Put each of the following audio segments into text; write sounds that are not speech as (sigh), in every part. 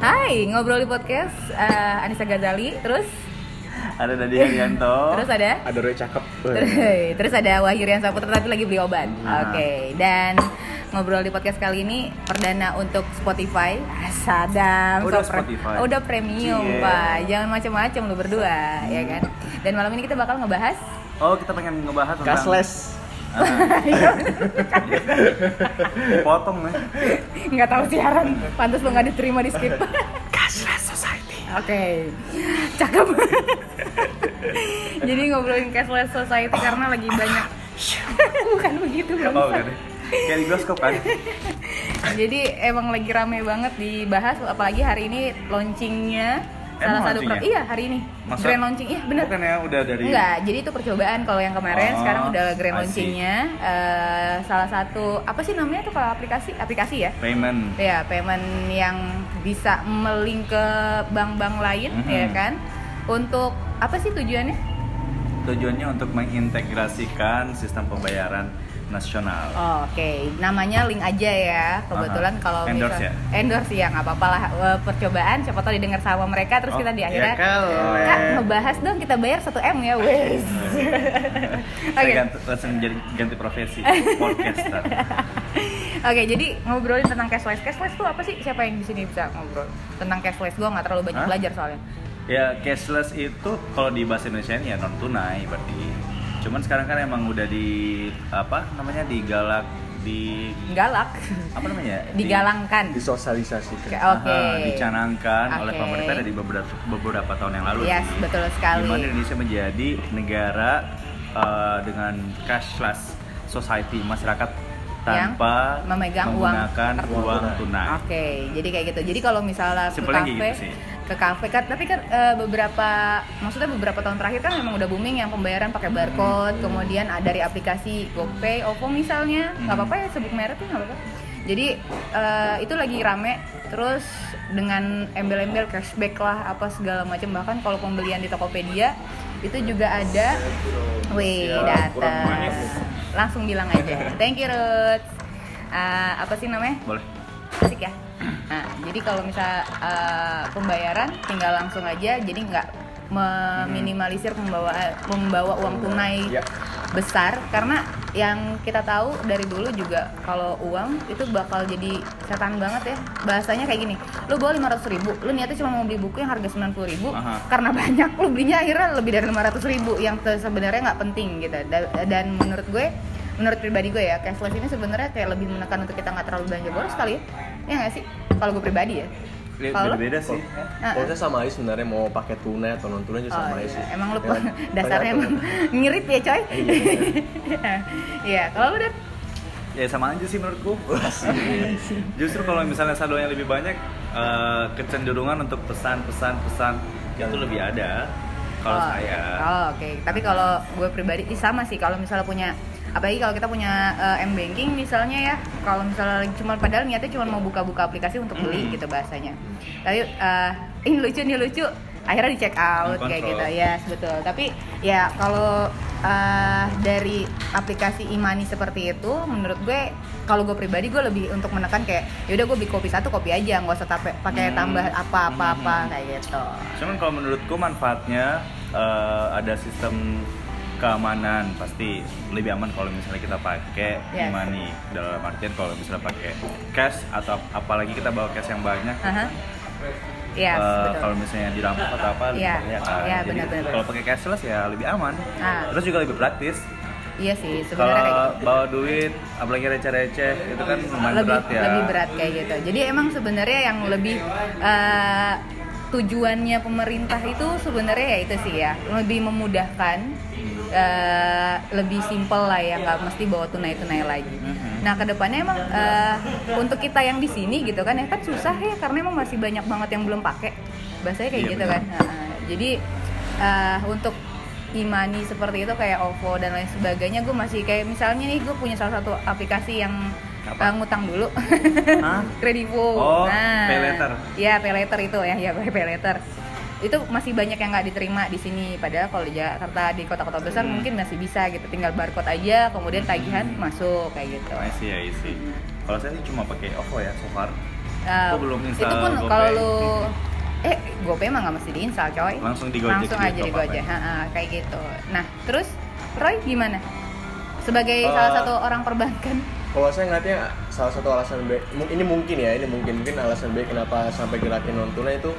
Hai, ngobrol di podcast uh, Anissa Ghazali, terus Ada Dadi Haryanto. (laughs) terus ada Ada Roy cakep. terus, terus ada Wahyu Rian Saputra tapi lagi beli obat. Nah. Oke, dan ngobrol di podcast kali ini perdana untuk Spotify. Sadam, Udah so pre- Spotify. udah premium, Cie. Pak. Jangan macam-macam lu berdua, ya kan? Dan malam ini kita bakal ngebahas Oh, kita pengen ngebahas tentang Cashless. Potong nih. nggak tahu siaran. Pantas lu nggak diterima di skip. Cashless society. Oke, cakep. Jadi ngobrolin cashless society karena lagi banyak. Bukan begitu Oh. Kayak di bioskop kan. Jadi emang lagi rame banget dibahas, apalagi hari ini launchingnya salah satu pro- iya hari ini. Masa? grand launching iya bener. Bukan ya udah dari Enggak, jadi itu percobaan kalau yang kemarin Oh, sekarang udah grand launchingnya. Eh, salah satu apa sih namanya tuh kalau aplikasi? Aplikasi ya? Payment. ya payment yang bisa melink ke bank-bank lain Mhm. ya kan? Untuk apa sih tujuannya? Tujuannya untuk mengintegrasikan sistem pembayaran nasional. Oh, Oke, namanya link aja ya. Kebetulan Aha. kalau Endorse misal- ya? endorse ya nggak apa-apa lah Eh, percobaan. Siapa tahu didengar sama mereka terus Oh, kita di ya akhirnya kali. Kak ngebahas dong kita bayar 1 m ya wes. (laughs) Saya Oke, ganti, langsung jadi ganti profesi (laughs) podcaster. oke. Jadi ngobrolin tentang cashless. Cashless tuh apa sih? Siapa yang di sini bisa ngobrol tentang cashless? Gua nggak terlalu banyak Hah? belajar soalnya. Ya cashless itu kalau di bahasa Indonesia ya non tunai berarti. Cuman sekarang kan emang udah di apa namanya digalak di Galak, apa namanya? (laughs) Di- digalangkan. Disosialisasikan. Oke. Aha, dicanangkan oleh Oke. pemerintah dari beberapa beberapa tahun yang lalu. Yes, sih. betul sekali. Di mana Indonesia menjadi negara eh, dengan cashless society masyarakat tanpa memegang uang menggunakan tertentu. uang tunai. Oke, jadi kayak gitu. Jadi kalau misalnya ke kafe, gitu sih. Ke kafe kan, tapi kan eh, beberapa, maksudnya beberapa tahun terakhir kan memang udah booming yang pembayaran pakai barcode, kemudian ada dari aplikasi GoPay, OVO misalnya, nggak Hmm. apa-apa ya sebut merek tuh nggak apa-apa. Jadi eh, itu lagi rame, terus dengan embel-embel cashback lah, apa segala macam. Bahkan kalau pembelian di Tokopedia itu juga ada, Siap, kurang datang, manis. langsung bilang aja, thank you Ruth. Eh, apa sih namanya? Boleh. asik ya nah jadi kalau misal uh, pembayaran tinggal langsung aja jadi nggak meminimalisir membawa membawa uang tunai Ya. besar karena yang kita tahu dari dulu juga kalau uang itu bakal jadi setan banget ya bahasanya kayak gini lu bawa 500 ribu lu niatnya cuma mau beli buku yang harga 90 ribu Aha. karena banyak lu belinya akhirnya lebih dari 500 ribu yang sebenarnya nggak penting gitu Da- dan menurut gue menurut pribadi gue ya cashless ini sebenarnya kayak lebih menekan untuk kita nggak terlalu belanja boros kali ya ya nggak sih kalau gue pribadi ya Ya, Kalau beda sih. Nah, Kalau saya sama aja sebenarnya mau pakai tunai atau non tunai juga Oh, sama aja iya. sih. Emang lu Ya kan? (laughs) dasarnya emang (laughs) ngirit ya coy Iya, (laughs) kalau lu dan Ya sama aja sih menurutku. Justru kalau misalnya saldonya lebih banyak, eh, kecenderungan untuk pesan-pesan pesan itu lebih ada. Kalau Oh, saya. Oh, oke. Tapi kalau gue pribadi sama sih kalau misalnya punya apalagi kalau kita punya eh, M banking misalnya ya, kalau misalnya cuma padahal niatnya cuma mau buka-buka aplikasi untuk beli Hmm. gitu bahasanya. Tapi eh, (laughs) ini lucu nih lucu. Akhirnya di check out kayak gitu. Ya, betul. Tapi ya kalau eh, dari aplikasi Imani seperti itu menurut gue kalau gue pribadi gue lebih untuk menekan kayak yaudah gue beli kopi satu kopi aja nggak usah tape- pakai Hmm. tambah apa-apa-apa Hmm. kayak gitu. Cuman kalau menurutku manfaatnya eh, ada sistem keamanan pasti lebih aman kalau misalnya kita pakai Yes. e-money dalam artian kalau misalnya pakai cash atau apalagi kita bawa cash yang banyak Aha. Yes, eh, betul. kalau misalnya dirampok atau apa lebih Iya, bahaya kan. iya, Jadi benar-benar. kalau pakai cashless ya lebih aman Ah. terus juga lebih praktis Iya sih, kalau sebenarnya kayak gitu. bawa duit apalagi receh-receh itu kan lumayan lebih berat ya lebih berat kayak gitu. Jadi emang sebenarnya yang lebih eh, tujuannya pemerintah itu sebenarnya ya itu sih ya lebih memudahkan, eh, lebih simpel lah ya nggak mesti bawa tunai-tunai lagi. Mhm. Nah ke depannya emang eh, untuk kita yang di sini gitu kan ya kan susah ya karena emang masih banyak banget yang belum pakai bahasanya kayak Iya, gitu benar. kan. Nah, jadi eh, untuk imani seperti itu kayak OVO dan lain sebagainya gue masih kayak misalnya nih gue punya salah satu aplikasi yang Apa? eh, ngutang dulu (laughs) kredivo Oh, pay later. ya pay later itu ya ya pay later itu masih banyak yang nggak diterima di sini padahal kalau di Jakarta di kota-kota besar Hmm. mungkin masih bisa gitu tinggal barcode aja kemudian tagihan masuk kayak gitu I see, I see. Kalau saya sih cuma pakai OVO ya so far. Aku belum install Itu pun kalau lu eh GoPay emang nggak mesti diinstal coy. Langsung di Gojek Langsung aja di Gojek, ya? Ha, ha, kayak gitu. Nah, terus Roy gimana? Sebagai Eh, salah satu orang perbankan. Kalau saya ngeliatnya salah satu alasan B, mu- ini mungkin ya, ini mungkin mungkin alasan B kenapa sampai gerakin non tunai itu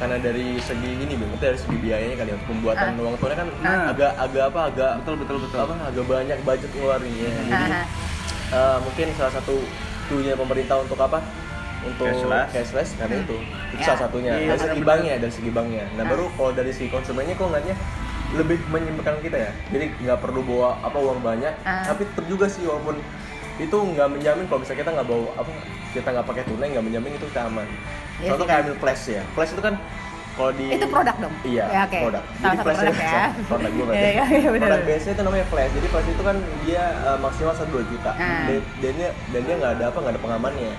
karena dari segi ini bang, dari segi biayanya kali ya untuk pembuatan Ah. uang tunai kan Nah. agak agak apa agak Betul betul betul. apa agak banyak budget ngeluarinnya. Jadi Ha, ha. eh, mungkin salah satu tujuannya pemerintah untuk apa? Untuk Cashless. cashless karena itu itu Ya. salah satunya Iya, dari segi banknya dari segi banknya. Nah Ah. baru kalau dari segi konsumennya kok ngeliatnya lebih menyimpulkan kita ya. Jadi nggak perlu bawa apa uang banyak, Ah. tapi tetap juga sih walaupun itu nggak menjamin kalau misalnya kita nggak bawa apa kita nggak pakai tunai nggak menjamin itu kita aman. Iya Contoh kayak ambil flash ya, flash itu kan kalau di Itu produk dong? Iya, Ya, oke. produk. Salah satu produk ya. (laughs) produk gue Iya, iya, iya, benar, Produk biasanya itu namanya flash. Jadi flash itu kan dia eh, maksimal satu dua juta. Dan, dan dia dan dia nggak ada apa nggak ada pengamannya.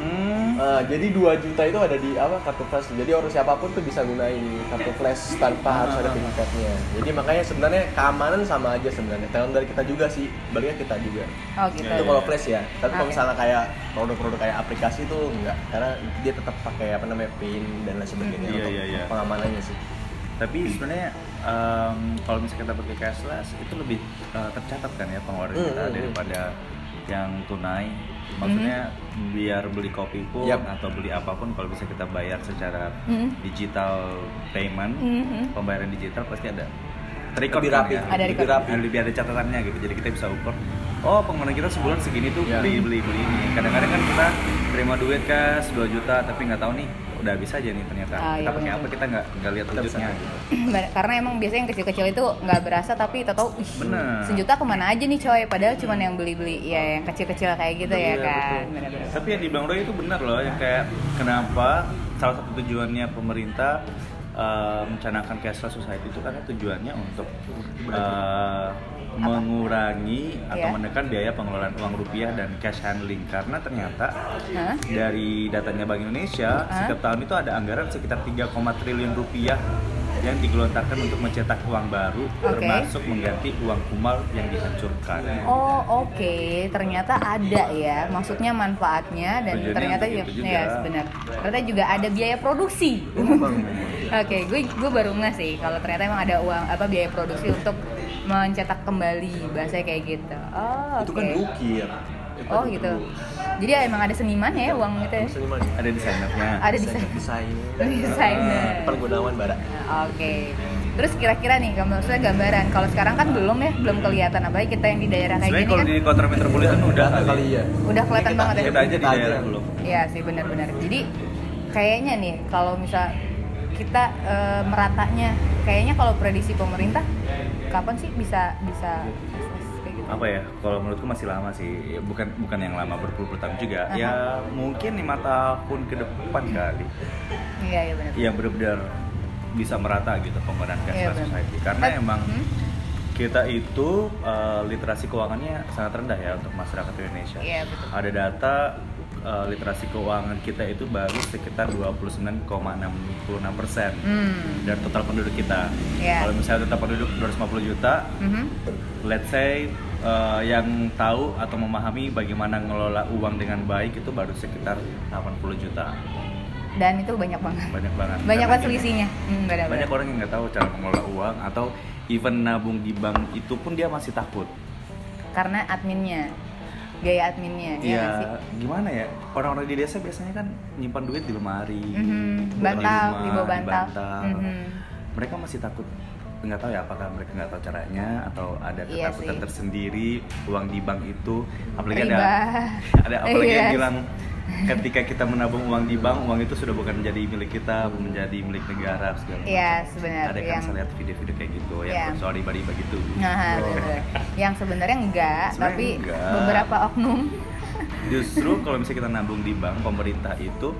Hmm. Eh, jadi 2 juta itu ada di apa kartu flash. Jadi orang siapa pun tuh bisa gunain kartu flash tanpa harus ada Ah. pin code-nya. Jadi makanya sebenarnya keamanan sama aja sebenarnya. Tergantung dari kita juga sih. Baliknya kita juga. Oh gitu. Itu Iya, kalau flash ya. Tapi kalau Oke. misalnya kayak produk-produk kayak aplikasi tuh enggak karena dia tetap pakai apa namanya pin dan lain sebagainya Iya, untuk iya, iya. pengamanannya sih. Tapi sebenarnya em, kalau misalnya kita pakai cashless itu lebih eh, tercatat kan ya pengeluaran Hmm, kita hmm, daripada yang tunai. Maksudnya biar beli kopi pun Yap. atau beli apa pun kalau bisa kita bayar secara Hmm. digital payment, Mhm. pembayaran digital pasti ada record Lebih kan rapi. ya? Ada lebih rapi. Lebih ada catatannya gitu jadi kita bisa ukur oh pengeluaran kita sebulan segini tuh Ya. beli beli beli ini kadang-kadang kan kita terima duit kas 2 juta tapi nggak tahu nih udah habis aja nih ternyata Ah, kita iya, pakai benar. apa kita nggak nggak lihat Kita wujudnya gitu. Karena emang biasanya yang kecil-kecil itu nggak berasa tapi kita tahu Bener. sejuta ke mana aja nih coy padahal cuman yang beli-beli ya yang kecil-kecil kayak gitu ya Iya, kan betul. Bener-bener. tapi yang di Bang Roy itu benar loh yang kayak kenapa salah satu tujuannya pemerintah eh, mencanangkan cashless society itu karena tujuannya untuk eh, mengurangi atau Iya. menekan biaya pengelolaan uang rupiah dan cash handling karena ternyata Hah? dari datanya Bank Indonesia Hah? setiap tahun itu ada anggaran sekitar 3, triliun rupiah yang digelontarkan untuk mencetak uang baru Oke. termasuk mengganti uang kumal yang dihancurkan. Oh oke, ternyata ada ya, maksudnya manfaatnya dan ternyata juga, itu juga. ya benar. Ternyata juga ada biaya produksi. (laughs) Oke, gue gue baru nggak sih kalau ternyata emang ada uang apa biaya produksi untuk mencetak kembali bahasa kayak gitu. Oh. Itu kan ukir. Itu Oh gitu. dulu. Jadi emang ada seniman ya uang itu ya? Seniman. Ada desainernya. Ada desain. desain. Desainer. Depan Gunawan Bara. Oke. Terus kira-kira nih, kalau maksudnya gambaran. Kalau sekarang kan belum ya, belum kelihatan. Apalagi kita yang di daerah kayak Sebenarnya gini kalau kan, di kota metropolitan udah kali kali. ya. udah kelihatan Kita- banget ya. Kita aja di daerah belum. Iya sih benar-benar. Jadi kayaknya nih kalau misal kita eh, meratanya, kayaknya kalau prediksi pemerintah kapan sih bisa bisa kayak gitu? Apa ya? Kalau menurutku masih lama sih. Ya, Bukan bukan yang lama berpuluh-puluh tahun juga. Aha. Ya mungkin lima tahun ke depan kali. Iya iya benar. Yang benar-benar bisa merata gitu penggunaan Iya, cashless benar. society. Karena Eh, emang hmm? kita itu eh, literasi keuangannya sangat rendah ya untuk masyarakat Indonesia. Iya betul. Ada data eh, literasi keuangan kita itu baru sekitar 29,66 persen Hmm. dari total penduduk kita. Iya. Kalau misalnya total penduduk 250 juta, Mhm. let's say eh, yang tahu atau memahami bagaimana ngelola uang dengan baik itu baru sekitar 80 juta. Dan itu banyak banget. Banyak banget. Banyak banget selisihnya. Hmm. Banyak orang yang nggak tahu cara mengelola uang atau even nabung di bank itu pun dia masih takut. Karena adminnya, biaya adminnya. Iya Iya, nggak sih? gimana ya? Orang-orang di desa biasanya kan nyimpan duit di lemari, Mhm, bukan bantal, rumah, di bawah di bantal. bantal. Mhm. Mereka masih takut nggak tahu ya apakah mereka nggak tahu caranya atau ada Iya ketakutan sih. tersendiri uang di bank itu apalagi Riba. ada (laughs) ada apalagi yang Yes. bilang ketika kita menabung uang di bank uang itu sudah bukan menjadi milik kita menjadi milik negara segala macam. Iya, sebenarnya ada kan yang saya lihat video-video kayak gitu Iya. yang soal riba-riba gitu Nah, bener. yang sebenarnya enggak, Sebenarnya tapi enggak. beberapa oknum Justru (laughs) kalau misalnya kita nabung di bank, pemerintah itu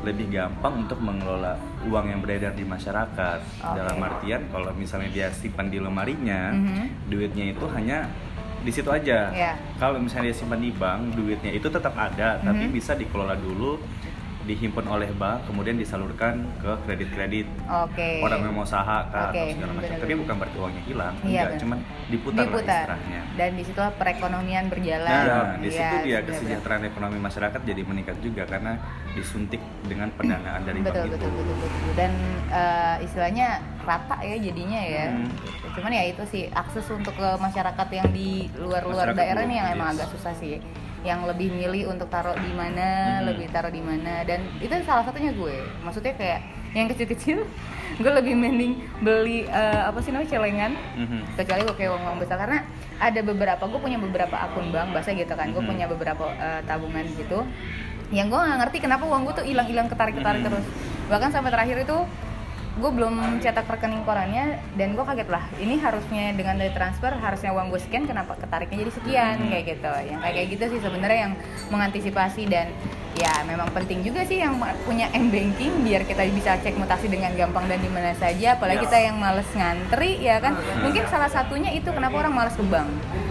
lebih gampang untuk mengelola uang yang beredar di masyarakat. Oke. Dalam artian kalau misalnya dia simpan di lemarinya, Mhm. duitnya itu hanya di situ aja. Iya. Kalau misalnya dia simpan di bank, duitnya itu tetap ada, tapi Mhm. bisa dikelola dulu dihimpun oleh bank kemudian disalurkan ke kredit-kredit Oke. orang yang mau usaha kan atau segala macam tapi bukan berarti uangnya hilang Iya, enggak cuman diputar, lah diputar istilahnya dan di situlah perekonomian berjalan Nah, di Iya, situ dia benar-benar. kesejahteraan ekonomi masyarakat jadi meningkat juga karena disuntik dengan pendanaan dari betul, bank betul, itu. betul betul dan eh, istilahnya rata ya jadinya ya Hmm. cuman ya itu sih akses untuk ke masyarakat yang di luar-luar daerah nih yang emang yes. agak susah sih yang lebih milih untuk taruh di mana Hmm. lebih taruh di mana dan itu salah satunya gue maksudnya kayak yang kecil-kecil (laughs) gue lebih mending beli eh, apa sih namanya celengan Mhm. kecuali gue kayak uang uang besar karena ada beberapa gue punya beberapa akun bank bahasa gitu kan gue Mhm. punya beberapa eh, tabungan gitu yang gue nggak ngerti kenapa uang gue tuh hilang-hilang ketarik-ketarik Mhm. terus bahkan sampai terakhir itu gue belum cetak rekening korannya dan gue kaget lah. Ini harusnya dengan dari transfer harusnya uang gue sekian kenapa ketariknya jadi sekian? Mhm. kayak gitu. Yang kayak gitu sih sebenarnya yang mengantisipasi dan ya memang penting juga sih yang punya m banking biar kita bisa cek mutasi dengan gampang dan di mana saja. Apalagi Ya. kita yang males ngantri ya kan? Mungkin salah satunya itu kenapa orang males ke bank.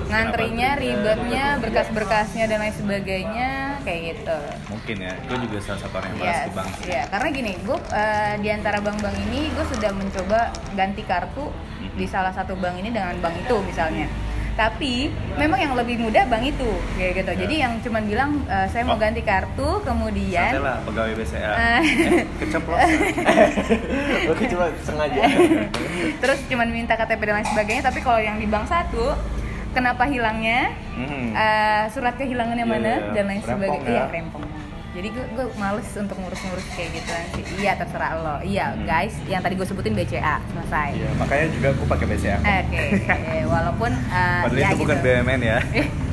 Ngantrinya ribetnya berkas-berkasnya dan lain sebagainya kayak gitu Mungkin ya, gue juga salah satu orang yang malas Yes, ke bank. ya karena gini, gue eh, di antara bank-bank ini gue sudah mencoba ganti kartu di salah satu bank ini dengan bank itu misalnya. Tapi memang yang lebih mudah bank itu, kayak gitu. Ya. Jadi yang cuman bilang eh, saya mau Oh. ganti kartu, kemudian Santai lah pegawai BCA. Eh. Eh, keceplosan. (laughs) Oke cuma sengaja. terus cuman minta KTP dan lain sebagainya. Tapi kalau yang di bank satu, kenapa hilangnya? Mhm. Eh, surat kehilangannya Iya, mana iya. dan lain sebagainya. ya? Iya, rempong. Jadi gue, gue males untuk ngurus-ngurus kayak gitu sih. Iya terserah lo. Iya Hmm. guys, yang tadi gue sebutin BCA selesai. Iya, makanya juga gue pakai BCA. Oke, eh, (laughs) walaupun eh, Padahal ya itu bukan gitu. BUMN ya. (laughs)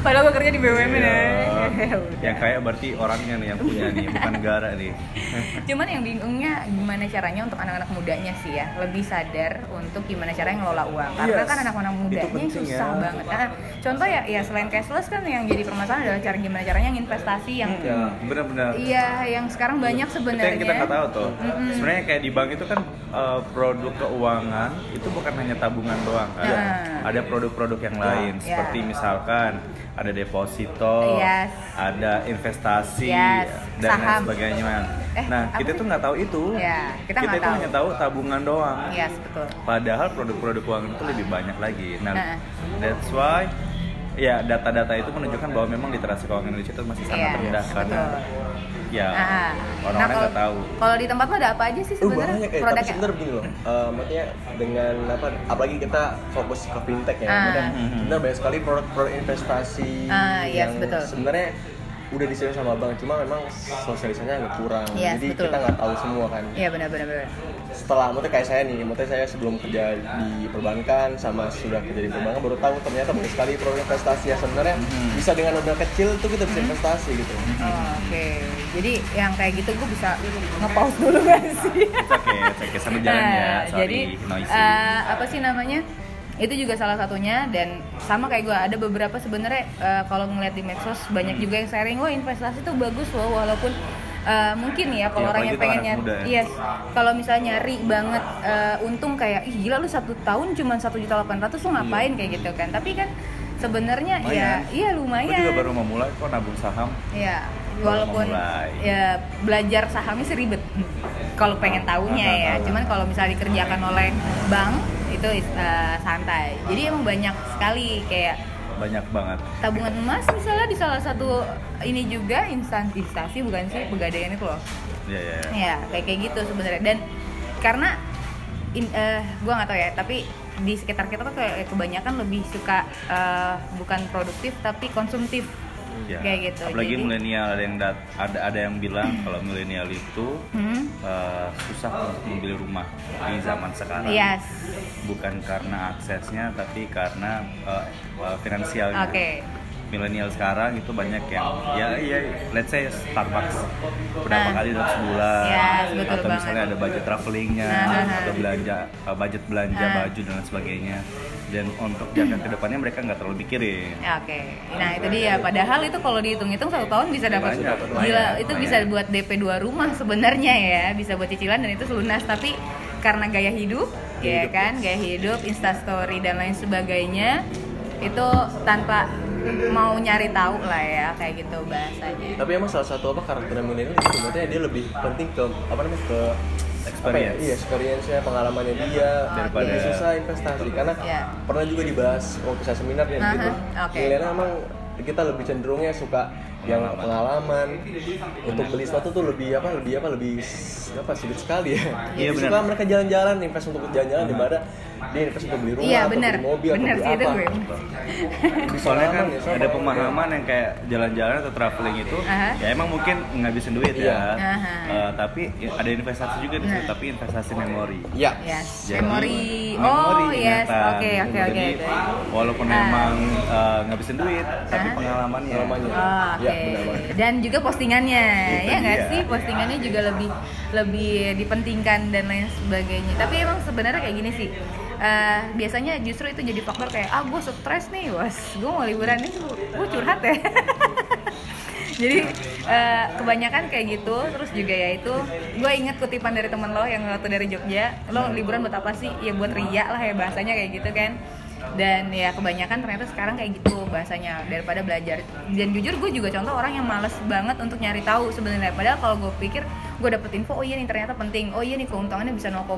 Padahal gue kerja di BUMN ya. Iya. (laughs) Yang kaya berarti orangnya nih yang punya nih, bukan negara nih. (laughs) Cuman yang bingungnya gimana caranya untuk anak-anak mudanya sih ya lebih sadar untuk gimana caranya ngelola uang. Karena Yes. kan anak-anak mudanya susah ya. banget. Nah, contoh ya, ya selain cashless kan yang jadi permasalahan adalah cara gimana caranya investasi yang Ya, benar-benar. Iya, yang sekarang banyak sebenarnya. yang kita nggak tahu tuh. Mm-mm. Sebenarnya kayak di bank itu kan uh, produk keuangan itu bukan hanya tabungan doang kan. Nah. Ada produk-produk yang lain Ya. seperti misalkan ada deposito, Yes. ada investasi Yes. dan lain Saham. sebagainya. Eh, nah, kita sih? tuh nggak tahu itu. Ya, kita nggak itu tahu. hanya tahu tabungan doang. Yes, betul. Padahal produk-produk keuangan itu lebih banyak lagi. Nah, Nah. that's why ya data-data itu menunjukkan bahwa memang literasi keuangan Indonesia itu masih sangat Iya, rendah karena betul. ya Ah. orang-orang Nah, nggak tahu. Kalau di tempat lo ada apa aja sih Uh, sebenarnya banyak eh, produknya? sebenarnya begini loh eh, maksudnya dengan apa apalagi kita fokus ke fintech ya Ah. sebenarnya banyak sekali produk-produk investasi Ah, yes, yang betul. sebenarnya udah disediain sama bank cuma memang sosialisasinya agak kurang Yes, jadi betul. kita nggak tahu semua kan Iya benar-benar. benar. Setelah maksudnya kayak saya nih maksudnya saya sebelum kerja di perbankan sama sudah kerja di perbankan baru tahu ternyata banyak sekali produk investasi yang sebenarnya Mhm. bisa dengan modal kecil tuh kita bisa investasi gitu Oh, Oke, jadi yang kayak gitu gue bisa nge-pause dulu (laughs) gak sih? Okay, it's okay. Sambil jalan ya, Nah, sorry, jadi noisy. eh, apa sih namanya? Itu juga salah satunya dan sama kayak gue ada beberapa sebenarnya eh, kalau ngeliat di medsos banyak Hmm. juga yang sharing wah investasi tuh bagus loh walaupun eh, mungkin ya kalau Iya, orang yang pengen nyari, muda ya. yes, kalau misalnya nyari banget eh, untung kayak ih gila lu satu tahun cuma satu juta delapan ratus lu ngapain kayak gitu kan? Tapi kan sebenarnya ya Iya. Lumayan. iya Gue juga baru memulai kok nabung saham. Ya, walaupun ya belajar sahamnya sih ribet. Kalau pengen tahunya ya, cuman kalau misalnya dikerjakan oleh bank itu uh, santai. Jadi emang banyak sekali kayak Banyak banget. tabungan emas misalnya di salah satu ini juga instansi bukan sih pegadaian itu loh. Iya, iya. iya. Ya, kayak kayak gitu sebenarnya dan karena in, eh, gua nggak tahu ya, tapi di sekitar kita tuh kayak kebanyakan lebih suka eh, bukan produktif tapi konsumtif. Ya. Kayak gitu. Apalagi Jadi- milenial ada yang dat- ada ada yang bilang kalau milenial itu Hmm? eh, susah untuk membeli rumah di zaman sekarang. Yes. Bukan karena aksesnya tapi karena eh, finansialnya. Oke. Milenial sekarang itu banyak yang ya iya let's say Starbucks berapa Nah. kali dalam sebulan Yes, betul atau misalnya banget. ada budget travelingnya Nah, nah, nah. atau belanja eh, budget belanja Nah. baju dan lain sebagainya dan untuk jangka ke depannya mereka nggak terlalu pikirin Ya, Oke, nah itu dia. Padahal itu kalau dihitung-hitung satu tahun bisa dapat Banyak, gila. lumayan, itu lumayan. bisa buat DP dua rumah sebenarnya ya, bisa buat cicilan dan itu lunas. Tapi karena gaya hidup, Gaya ya hidup, kan, gaya hidup, instastory dan lain sebagainya, itu tanpa mau nyari tahu lah ya kayak gitu bahasanya Tapi emang salah satu apa karakter milenial itu sebenarnya dia lebih penting ke apa namanya ke apa ya? Experience. Iya, experience-nya, pengalamannya dia Daripada- lebih susah investasi karena Iya. pernah juga dibahas waktu saya seminar dan Aha, gitu. oke. Milenial emang kita lebih cenderungnya suka yang pengalaman untuk beli sesuatu tuh lebih apa lebih apa lebih apa sulit sekali ya. Iya, suka benar. mereka jalan-jalan invest untuk jalan-jalan daripada dia invest untuk beli rumah iya atau bener beli mobil bener atau sih beli itu apa. gue Soalnya kan ya, sama ada pemahaman yang kayak jalan-jalan atau traveling itu Aha. ya emang mungkin ngabisin duit Iya. ya. Aha. Eh, tapi ya ada investasi juga di situ, Nah. tapi investasi memori. Iya. yes Jadi, memori memori, oh yes ingatan. oke oke oke walaupun Ah. emang eh, ngabisin duit, tapi Ah. pengalamannya. Pengalamannya. Oh, Oke. Iya, benar banget. Dan juga postingannya, Itu ya nggak sih? Postingannya juga lebih lebih dipentingkan dan lain sebagainya. Tapi emang sebenarnya kayak gini sih. Eh, biasanya justru itu jadi faktor kayak ah gue stres nih, was gue mau liburan. Nih, gue curhat ya. (laughs) jadi eh, kebanyakan kayak gitu, terus juga ya itu gue inget kutipan dari temen lo yang waktu dari Jogja, lo liburan buat apa sih? Ya buat riak lah ya bahasanya kayak gitu kan. Dan ya kebanyakan ternyata sekarang kayak gitu bahasanya daripada belajar. Dan jujur gue juga contoh orang yang males banget untuk nyari tahu sebenarnya. Padahal kalau gue pikir gue dapet info oh iya nih ternyata penting oh iya nih keuntungannya bisa 0,5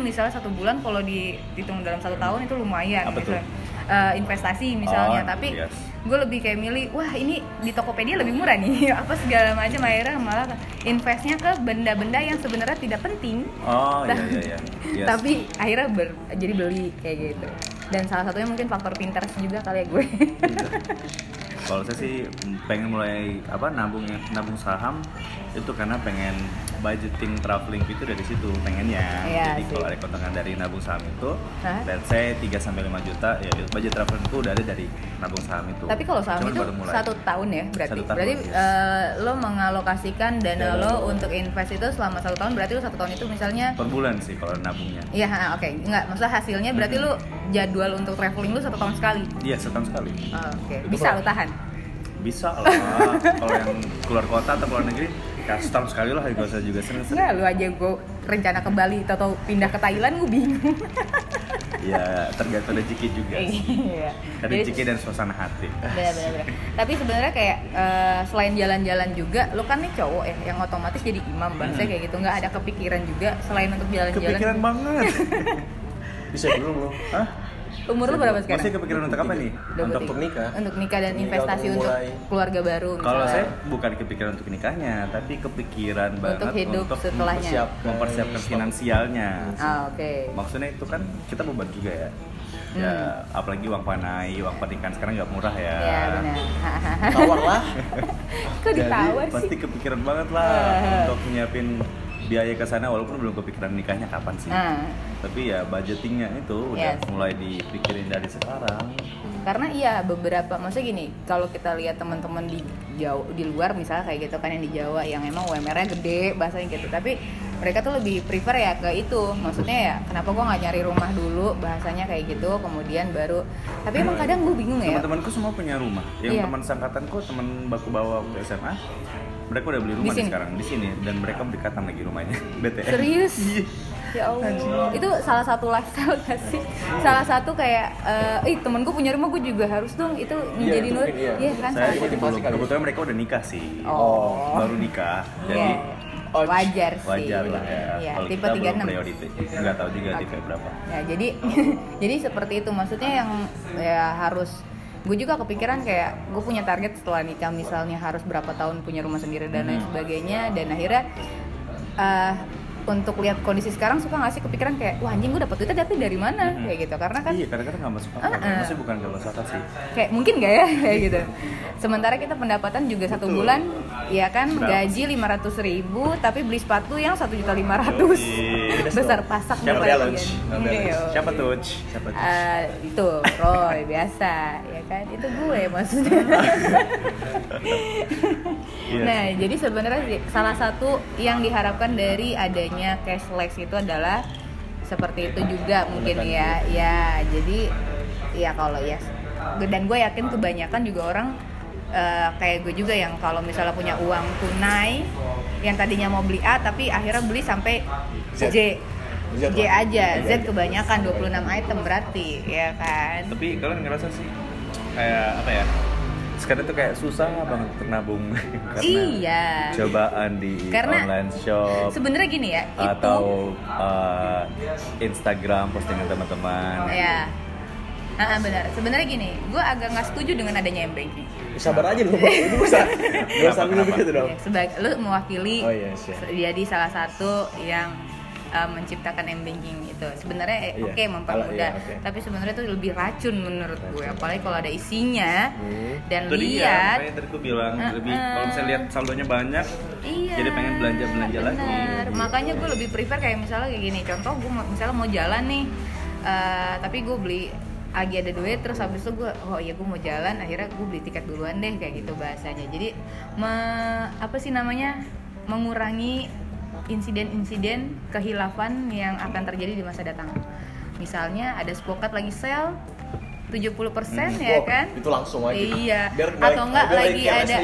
misalnya satu bulan kalau dihitung dalam satu tahun itu lumayan Apa tuh? misalnya. Eh, investasi misalnya Oh, tapi yes. gue lebih kayak milih wah ini di Tokopedia lebih murah nih (laughs) apa segala macam akhirnya malah investnya ke benda-benda yang sebenarnya tidak penting Oh iya iya iya. Yes. tapi akhirnya ber- jadi beli kayak gitu dan salah satunya mungkin faktor Pinterest juga kali ya gue (laughs) Kalau saya sih pengen mulai apa nabung nabung saham itu karena pengen budgeting traveling itu dari situ pengennya. Iya Jadi kalau ada keuntungan dari nabung saham itu, Hah? let's say 3 sampai 5 juta ya budget travelingku udah ada dari nabung saham itu. tapi kalau saham Cuman itu satu tahun ya berarti Satu tahun, berarti yes. eh, lo mengalokasikan dana Dana lo untuk invest itu selama satu tahun berarti lo satu tahun itu misalnya per bulan sih kalau nabungnya. Iya, oke, nggak, maksudnya hasilnya berarti Mhm. lo jadwal untuk traveling lo satu tahun sekali. Iya setahun sekali. Oh, Oke, Itu bisa lo tahan. Bisa lah. (laughs) kalau yang keluar kota atau keluar negeri ya setahun sekali lah gak usah juga sering-sering. Enggak, lu aja gue rencana ke Bali atau pindah ke Thailand gue bingung. (laughs) Ya tergantung rezeki juga. sih. Iya. Ada Jadi- rezeki dan suasana hati. bener bener bener. tapi sebenarnya kayak eh, selain jalan-jalan juga lo kan nih cowok ya yang otomatis jadi imam bahasa kayak gitu nggak ada kepikiran juga selain untuk jalan-jalan Kepikiran banget. (laughs) Bisa dulu belum? Hah? Umur lo berapa sekarang Masih kepikiran untuk apa nih? Untuk berarti. nikah. untuk nikah dan Nikah investasi untuk untuk keluarga baru Kalau saya bukan kepikiran untuk nikahnya, tapi kepikiran banget hidup untuk setelahnya. mempersiapkan mempersiapkan finansialnya. ah oke Maksudnya itu kan kita beban juga ya. Ya, apalagi uang panai, uang pernikahan sekarang nggak murah ya. Hmm. ya benar Tawar lah. (laughs) kok Jadi ditawar sih pasti kepikiran banget lah Ah. untuk nyiapin biaya ke sana walaupun belum kepikiran nikahnya kapan sih. nah Tapi ya budgetingnya itu udah Yes. mulai dipikirin dari sekarang. karena iya beberapa maksudnya gini kalau kita lihat teman-teman di Jawa di luar misalnya kayak gitu kan yang di Jawa yang emang UMR-nya gede bahasanya gitu tapi mereka tuh lebih prefer ya ke itu maksudnya ya kenapa gua nggak nyari rumah dulu bahasanya kayak gitu kemudian baru tapi emang kadang gue bingung ya Teman-temanku semua punya rumah. Yang Iya. teman sangkatanku, teman baku bawa waktu SMA, mereka udah beli rumah Di sekarang di sini dan mereka berdekatan lagi rumahnya. (laughs) BTS. serius Iya. ya Allah itu salah satu lifestyle gak sih salah satu kayak eh ih temenku punya rumah gue juga harus dong itu menjadi itu nur iya. iya kan Saya motivasi belum. kali. Kebetulan mereka udah nikah sih. Oh. Baru nikah. Jadi Iya. Oh, wajar sih wajar lah ya. Iya, Kalau tipe kita belum 36 priority. Nggak tahu juga tipe berapa. Ya, jadi (laughs) jadi seperti itu maksudnya yang ya harus gue juga kepikiran kayak gue punya target setelah nikah misalnya harus berapa tahun punya rumah sendiri dan lain Hmm. sebagainya dan akhirnya eh, untuk lihat kondisi sekarang suka nggak sih kepikiran kayak wah anjing gue dapet duitnya tapi dari mana Hmm. kayak gitu karena kan Iya, kadang-kadang nggak masuk akal. Uh-uh. Maksudnya bukan nggak masuk akal sih. kayak mungkin gak ya (laughs) kayak gitu sementara kita pendapatan juga satu Betul. bulan ya kan Berapa? gaji 500 ribu tapi beli sepatu yang satu juta lima ratus (laughs) besar pasak Siapa buat challenge? kalian. Iya. Siapa tuh? Siapa tuh? Eh, itu Roy biasa ya kan itu gue maksudnya (laughs) (laughs) Iya. nah jadi sebenarnya salah satu yang diharapkan dari adanya cashless itu adalah seperti itu juga mungkin ya ya jadi ya kalau ya dan gue yakin kebanyakan juga orang eh, kayak gue juga yang kalau misalnya punya uang tunai yang tadinya mau beli A tapi akhirnya beli sampai Z. J Z J aja Z kebanyakan 26 item berarti ya kan Tapi kalian ngerasa sih kayak apa ya sekarang tuh kayak susah banget untuk nabung (laughs) karena Iya. cobaan di Karena online shop Sebenarnya gini ya, itu atau uh, Instagram postingan teman-teman ya. Ah, ah, benar. Sebenarnya gini, gue agak nggak setuju dengan adanya m banking. Sabar aja lu, lu (laughs) usah. Gak usah minum Kenapa? gitu dong. Sebagai lu mewakili Oh iya, siap. jadi salah satu yang uh, menciptakan m banking itu. Sebenarnya eh, Iya. oke mempermudah, Kalau- iya, oke. tapi sebenarnya itu lebih racun menurut gue. Apalagi kalau ada isinya Hmm. dan itu dia lihat makanya tadi gue bilang Uh-uh. lebih kalau misalnya lihat saldonya banyak Iya. Jadi pengen belanja-belanja lagi. bener. Makanya gue lebih prefer kayak misalnya kayak gini. Contoh gue misalnya mau jalan nih, eh, tapi gue beli lagi ada duit terus habis itu gue oh iya gue mau jalan akhirnya gue beli tiket duluan deh kayak gitu bahasanya. Jadi me- apa sih namanya mengurangi insiden-insiden kehilafan yang akan terjadi di masa datang. Misalnya ada spokat lagi sale 70% ya Wah, kan Itu langsung aja. Iya. Biar Atau enggak biar lagi ada-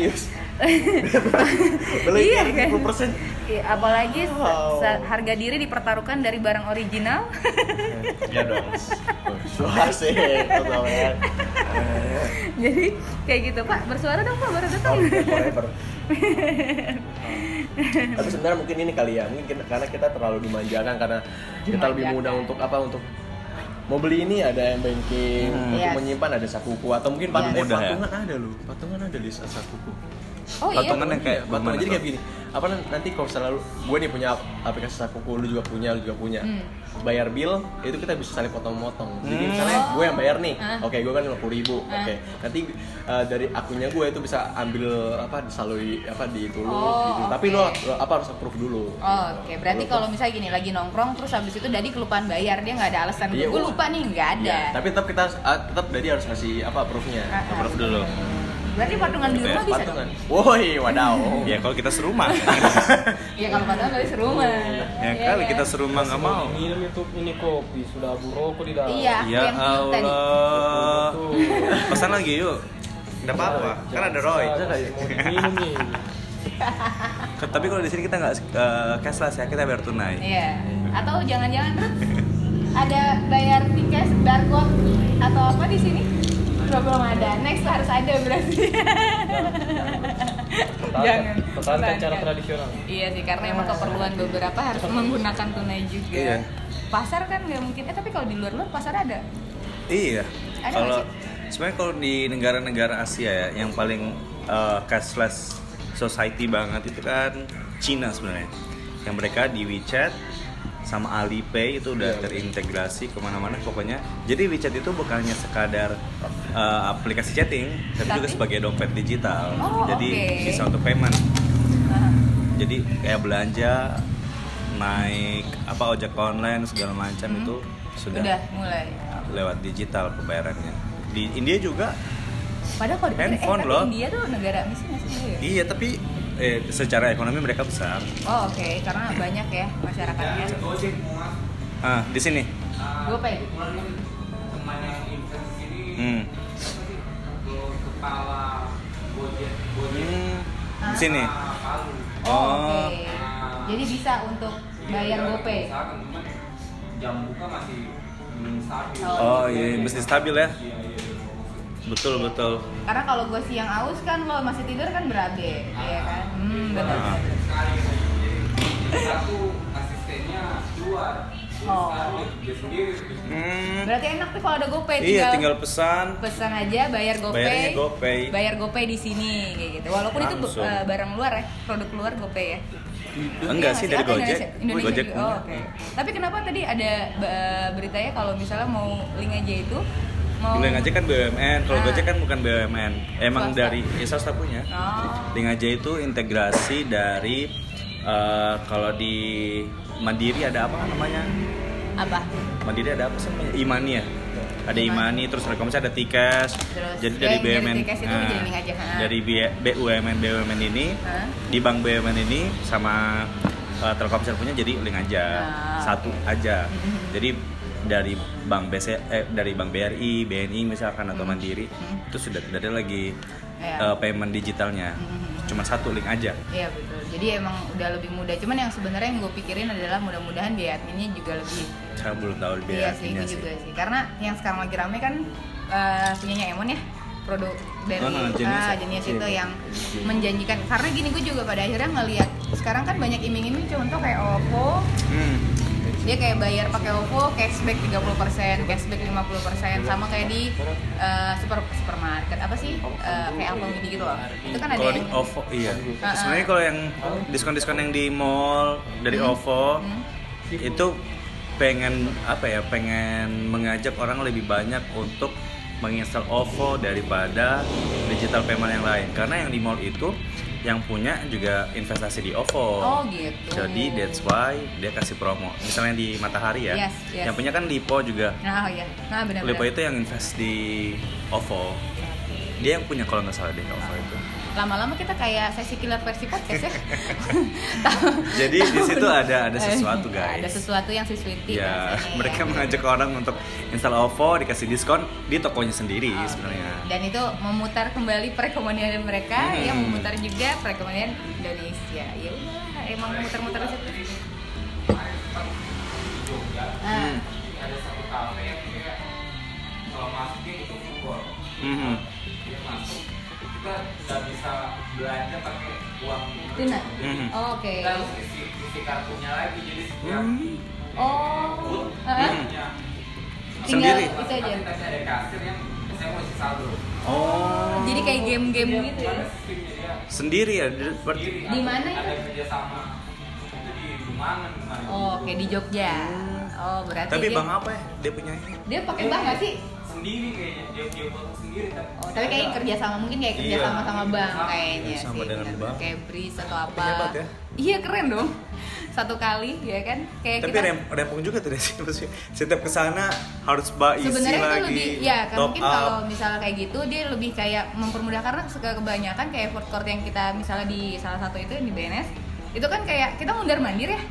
(laughs) Iya, iya, kan? 10%. Iya, apalagi Wow. harga diri dipertaruhkan dari barang original (laughs) ya dong Wah, sih. betul ya. (laughs) jadi kayak gitu pak bersuara dong pak baru datang. Tapi sebenarnya mungkin ini kali ya, mungkin karena kita terlalu dimanjakan karena kita lebih mudah untuk apa untuk mau beli ini ada yang banking, Hmm. untuk Yes. menyimpan ada sakuku atau mungkin Yes. patung Mudah ya? patungan ada loh, patungan ada di sakuku. Oh iya Patungan yang kayak Iya, patungan. gimana Jadi kayak gini, apa nan- nanti kalau misalnya lu, gue nih punya aplikasi sakuku, lu juga punya, lu juga punya. Hmm. Bayar bill itu kita bisa saling potong-potong. Jadi Hmm. misalnya gue yang bayar nih, Ah. oke gue kan lima puluh ribu, Ah. oke. Nanti uh, dari akunnya gue itu bisa ambil apa disalui apa di itu lu, Oh, gitu. Tapi oke. lo lo apa harus approve dulu. Oh, Oke, berarti kalau misalnya gini lagi nongkrong terus habis itu Dadi kelupaan bayar dia nggak ada alasan Iya, gue lupa nih nggak ada. Iya, tapi tetap kita uh, tetap dari harus kasih apa approve-nya. Ah, ah. Approve dulu Berarti patungan di ya, rumah bisa Patungan. Woi, wadaw. ya kalau kita serumah Iya (laughs) kalau patungan kali serumah. ya Iya, kali kan? kita serumah nggak mau minum itu ini kopi sudah buruk di dalam Iya, ya minum. Allah pesan lagi yuk Nggak apa-apa kan ada Roy diminum nih tapi kalau di sini kita nggak uh, cashless ya kita bayar tunai Iya. Atau jangan-jangan ada bayar tiket barcode atau apa di sini? Belum belum ada. Next harus ada berarti. Jangan. pertahankan cara tradisional Iya sih, karena emang keperluan beberapa harus menggunakan tunai juga. Iya. Pasar kan nggak mungkin. Eh tapi kalau di luar-luar pasar ada. Iya. Ada Kalau sebenarnya kalau di negara-negara Asia ya, yang paling uh, cashless society banget itu kan Cina sebenarnya. Yang mereka di WeChat sama Alipay itu udah Iya. terintegrasi ke mana-mana pokoknya. Jadi WeChat itu bukan hanya sekadar uh, aplikasi chatting, tapi, juga Tapi? sebagai dompet digital. Oh, Jadi oke. bisa untuk payment. Jadi kayak belanja, naik apa ojek online segala macam Hmm. itu sudah Udah mulai. lewat digital pembayarannya. Di India juga Padahal kalau dipikir, Handphone eh, tapi loh. India tuh negara miskin nggak sih? Iya. iya tapi eh, secara ekonomi mereka besar. Oh oke, karena banyak ya masyarakatnya. Ah, di sini. Gue pay. Hmm. Hmm, di sini. Oh, Oh. oke. Jadi bisa untuk bayar GoPay. Oh iya, mesti stabil ya. Betul betul. Karena kalau gue siang aus kan lo masih tidur kan berabe, iya kan? Hmm, benar. Ah. Oh. Hmm. Berarti enak tuh kalau ada GoPay Iya, tinggal pesan. pesan aja bayar GoPay. Bayarnya GoPay. Bayar GoPay di sini kayak gitu. Walaupun itu Langsung. eh, barang luar ya, produk luar GoPay ya. Enggak Iya sih dari Gojek. Indonesia, Indonesia Gojek juga. Oh, oke. Tapi kenapa tadi ada ba- beritanya kalau misalnya mau link aja itu mau aja kan BUMN, kalau Ah. Gojek kan bukan BUMN. Emang Swasta. dari ya swasta punya. Oh. Link aja itu integrasi dari eh, kalau di Mandiri ada apa namanya? Apa? Mandiri ada apa sih namanya? Imani ya. Ada Imani. Imani, terus Telkomsel ada. Terus, jadi ya, dari dari BUMN. Tikes itu jadi link aja, ha. dari B- BUMN BUMN ini Hah? di bank BUMN ini sama eh, Telkomsel punya jadi link aja. Ah. Satu aja. Mhm. Jadi dari bank BC eh, dari bank BRI, BNI misalkan atau Mhm. Mandiri Mhm. itu sudah tidak ada lagi Iya. eh, payment digitalnya. Mhm. Cuma satu link aja. Iya betul. Jadi emang udah lebih mudah. Cuman yang sebenarnya yang gue pikirin adalah mudah-mudahan biaya adminnya juga lebih. Saya belum tahu iya biaya sih, adminnya sih. juga sih. Karena yang sekarang lagi rame kan eh, punyanya Emon ya. produk dari Ah, jenis ah, ya? jenis Jenis. itu yang menjanjikan karena gini gue juga pada akhirnya ngelihat sekarang kan banyak iming-iming contoh kayak Oppo Hmm. Dia kayak bayar pakai OVO cashback 30%, cashback 50% sama kayak di eh, super supermarket apa sih Eh, kayak apa gitu loh. Itu kan ada Kalau di yang OVO iya. Ah, Sebenarnya kalau yang diskon-diskon yang di mall dari OVO Hmm. itu pengen apa ya? Pengen mengajak orang lebih banyak untuk menginstal OVO daripada digital payment yang lain. Karena yang di mall itu yang punya juga investasi di OVO. Oh gitu. Jadi that's why dia kasih promo. Misalnya di Matahari ya. Yes, yes. Yang punya kan Lipo juga. Nah, oh iya. Nah, benar Lipo itu yang invest di OVO. Dia yang punya kalau nggak salah deh OVO itu. Lama-lama kita kayak sesi killer versi podcast ya. (laughs) Jadi di situ ada ada sesuatu Eh, guys. Ada sesuatu yang si Sweetie Ya, (laughs) mereka ya. mengajak orang untuk install OVO dikasih diskon di tokonya sendiri Oh, sebenarnya. Dan itu memutar kembali perekonomian mereka Hmm. yang memutar juga perekonomian Indonesia. Ya udah, emang muter-muter di situ. Ah, Hmm. ada satu kafe yang kalau masuknya itu full Mhm. dia masuk kita nggak bisa belanja pakai uang Tuna. Mhm. Oh, Oke. kita harus isi isi kartunya lagi jadi setiap Hmm. Oh. food Ah, Hmm. Tinggal Sendiri? itu aja. kita ada kasir yang saya mau isi saldo Oh. Jadi kayak game-game Dia gitu ya. sendiri ya. di- berarti- sendiri Di mana ada, itu? ada kerjasama itu di Bumangan kemarin Oh, oke di Jogja. Oh, berarti Tapi dia, bang apa ya dia punya ini? dia pakai bank nggak sih? Sendiri kayaknya dia dia buat sendiri tapi Oh, tapi kayak kerja sama mungkin kayak kerja Iya. sama sama bank kayaknya Sama sih. dengan bener. bank. Kayak Breeze atau apa. Hebat ya. Iya keren dong. (laughs) Satu kali ya kan? Kayak Tapi kita rem, rempong juga tuh sih maksudnya. Setiap ke sana harus mbak isi sebenarnya itu lebih ya kan top mungkin up. kalau misalnya kayak gitu dia lebih kayak mempermudah karena kebanyakan kayak food court yang kita misalnya di salah satu itu yang di BNS itu kan kayak kita mundar mandir ya